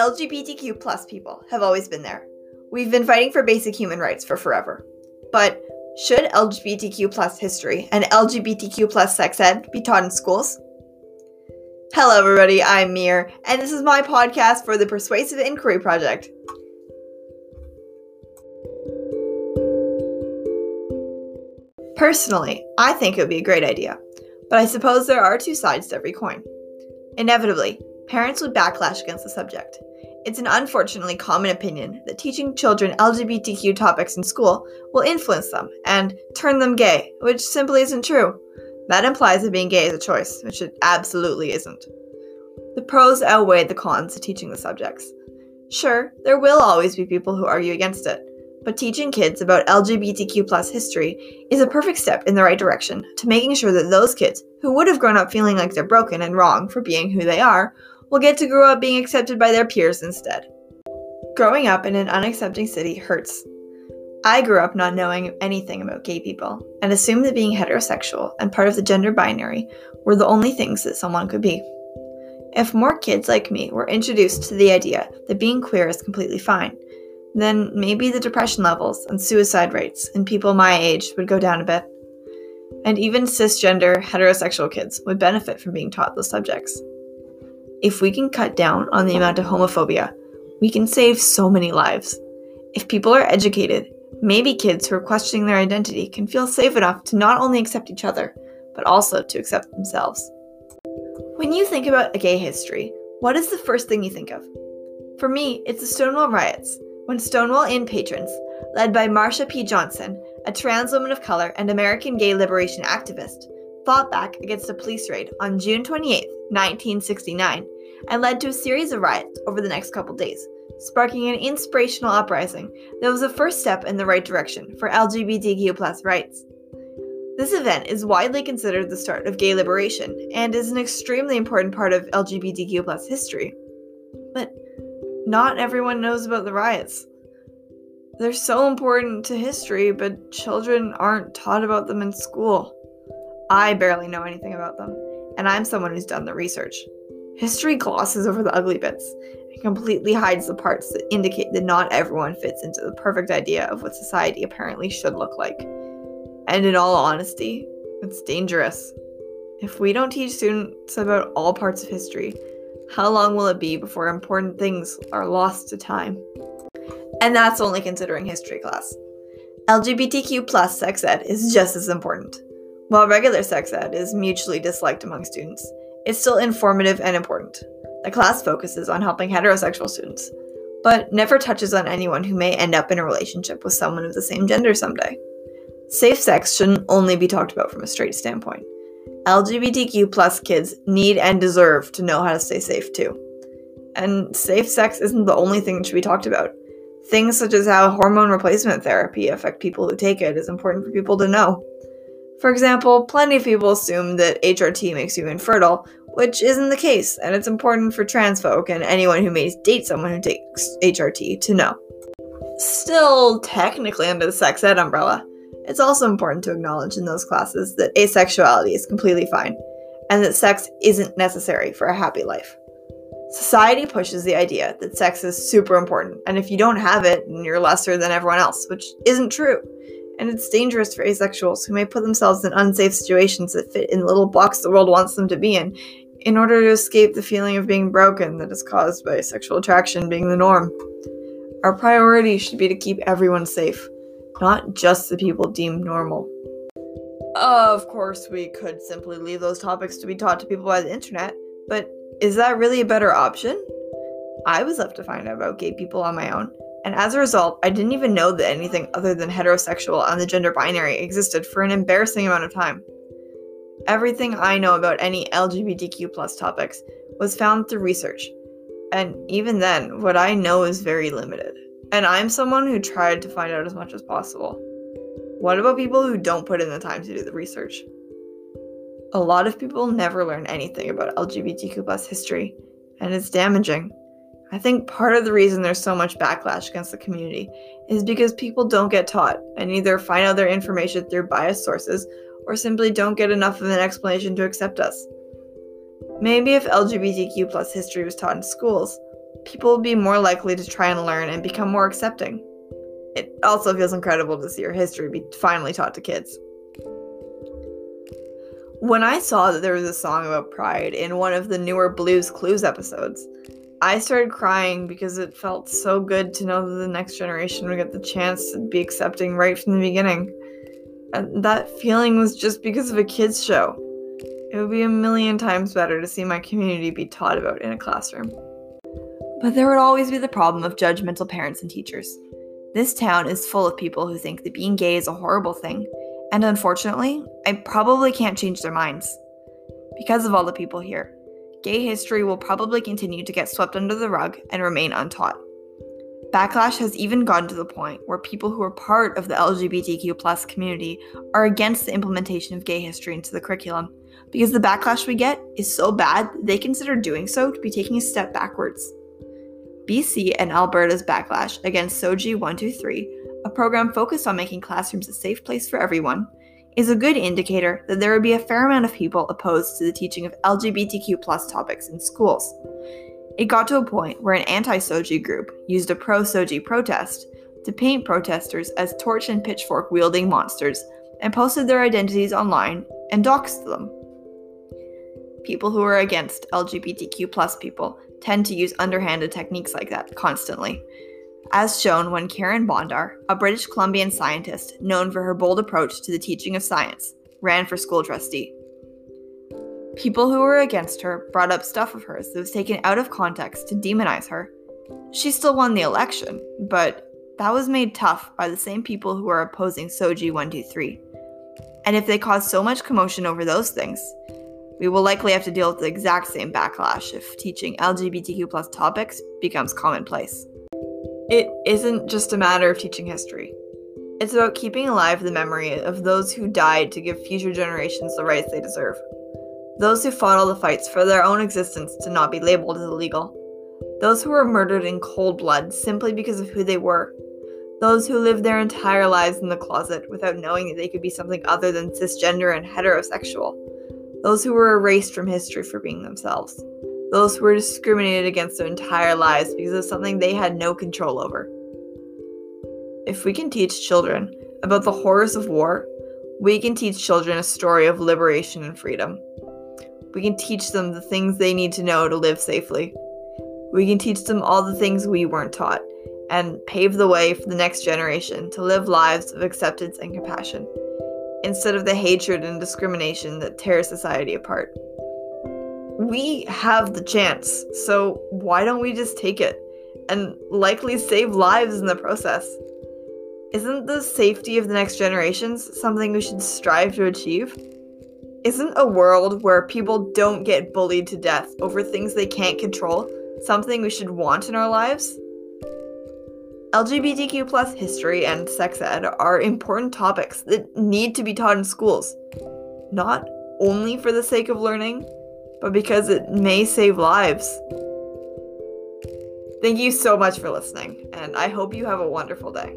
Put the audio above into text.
LGBTQ plus people have always been there. We've been fighting for basic human rights for forever. But should LGBTQ plus history and LGBTQ plus sex ed be taught in schools? Hello, everybody. I'm Mir, and this is my podcast for the Persuasive Inquiry Project. Personally, I think it would be a great idea, but I suppose there are two sides to every coin. Inevitably, parents would backlash against the subject. It's an unfortunately common opinion that teaching children LGBTQ topics in school will influence them and turn them gay, which simply isn't true. That implies that being gay is a choice, which it absolutely isn't. The pros outweigh the cons of teaching the subjects. Sure, there will always be people who argue against it, but teaching kids about LGBTQ plus history is a perfect step in the right direction to making sure that those kids who would have grown up feeling like they're broken and wrong for being who they are will get to grow up being accepted by their peers instead. Growing up in an unaccepting city hurts. I grew up not knowing anything about gay people and assumed that being heterosexual and part of the gender binary were the only things that someone could be. If more kids like me were introduced to the idea that being queer is completely fine, then maybe the depression levels and suicide rates in people my age would go down a bit. And even cisgender, heterosexual kids would benefit from being taught those subjects. If we can cut down on the amount of homophobia, we can save so many lives. If people are educated, maybe kids who are questioning their identity can feel safe enough to not only accept each other, but also to accept themselves. When you think about a gay history, what is the first thing you think of? For me, it's the Stonewall riots, when Stonewall Inn patrons, led by Marsha P. Johnson, a trans woman of color and American gay liberation activist, fought back against a police raid on June 28, 1969, and led to a series of riots over the next couple days, sparking an inspirational uprising that was a first step in the right direction for LGBTQ rights. This event is widely considered the start of gay liberation and is an extremely important part of LGBTQ history. But not everyone knows about the riots. They're so important to history, but children aren't taught about them in school. I barely know anything about them, and I'm someone who's done the research. History glosses over the ugly bits and completely hides the parts that indicate that not everyone fits into the perfect idea of what society apparently should look like. And in all honesty, it's dangerous. If we don't teach students about all parts of history, how long will it be before important things are lost to time? And that's only considering history class. LGBTQ plus sex ed is just as important. While regular sex ed is mutually disliked among students, it's still informative and important. The class focuses on helping heterosexual students, but never touches on anyone who may end up in a relationship with someone of the same gender someday. Safe sex shouldn't only be talked about from a straight standpoint. LGBTQ plus kids need and deserve to know how to stay safe too. And safe sex isn't the only thing that should be talked about. Things such as how hormone replacement therapy affect people who take it is important for people to know. For example, plenty of people assume that HRT makes you infertile, which isn't the case, and it's important for trans folk and anyone who may date someone who takes HRT to know. Still technically under the sex ed umbrella, it's also important to acknowledge in those classes that asexuality is completely fine and that sex isn't necessary for a happy life. Society pushes the idea that sex is super important, and if you don't have it, you're lesser than everyone else, which isn't true. And it's dangerous for asexuals who may put themselves in unsafe situations that fit in the little box the world wants them to be in, in order to escape the feeling of being broken that is caused by sexual attraction being the norm. Our priority should be to keep everyone safe not just the people deemed normal. Of course, we could simply leave those topics to be taught to people by the internet, but is that really a better option? I was left to find out about gay people on my own, and as a result, I didn't even know that anything other than heterosexual and the gender binary existed for an embarrassing amount of time. Everything I know about any LGBTQ plus topics was found through research, and even then, what I know is very limited. And I'm someone who tried to find out as much as possible. What about people who don't put in the time to do the research? A lot of people never learn anything about LGBTQ plus history, and it's damaging. I think part of the reason there's so much backlash against the community is because people don't get taught and either find out their information through biased sources or simply don't get enough of an explanation to accept us. Maybe if LGBTQ plus history was taught in schools, people would be more likely to try and learn and become more accepting. It also feels incredible to see our history be finally taught to kids. When I saw that there was a song about pride in one of the newer Blues Clues episodes, I started crying because it felt so good to know that the next generation would get the chance to be accepting right from the beginning. And that feeling was just because of a kids' show. It would be a million times better to see my community be taught about in a classroom. But there would always be the problem of judgmental parents and teachers. This town is full of people who think that being gay is a horrible thing, and unfortunately, I probably can't change their minds. Because of all the people here, gay history will probably continue to get swept under the rug and remain untaught. Backlash has even gotten to the point where people who are part of the LGBTQ community are against the implementation of gay history into the curriculum because the backlash we get is so bad they consider doing so to be taking a step backwards. BC and Alberta's backlash against SOGI 123, a program focused on making classrooms a safe place for everyone, is a good indicator that there would be a fair amount of people opposed to the teaching of LGBTQ topics in schools. It got to a point where an anti SOGI group used a pro SOGI protest to paint protesters as torch and pitchfork wielding monsters and posted their identities online and doxed them. People who are against LGBTQ people tend to use underhanded techniques like that constantly, as shown when Karen Bondar, a British Columbian scientist known for her bold approach to the teaching of science, ran for school trustee. People who were against her brought up stuff of hers that was taken out of context to demonize her. She still won the election, but that was made tough by the same people who are opposing SOGI 123. And if they cause so much commotion over those things, we will likely have to deal with the exact same backlash if teaching LGBTQ topics becomes commonplace. It isn't just a matter of teaching history. It's about keeping alive the memory of those who died to give future generations the rights they deserve. Those who fought all the fights for their own existence to not be labeled as illegal. Those who were murdered in cold blood simply because of who they were. Those who lived their entire lives in the closet without knowing that they could be something other than cisgender and heterosexual. Those who were erased from history for being themselves those who were discriminated against their entire lives because of something they had no control over. If we can teach children about the horrors of war, we can teach children a story of liberation and freedom. We can teach them the things they need to know to live safely. We can teach them all the things we weren't taught and pave the way for the next generation to live lives of acceptance and compassion instead of the hatred and discrimination that tear society apart we have the chance, so why don't we just take it and likely save lives in the process? Isn't the safety of the next generations something we should strive to achieve? Isn't a world where people don't get bullied to death over things they can't control something we should want in our lives? LGBTQ plus history and sex ed are important topics that need to be taught in schools, not only for the sake of learning, but because it may save lives. Thank you so much for listening, and I hope you have a wonderful day.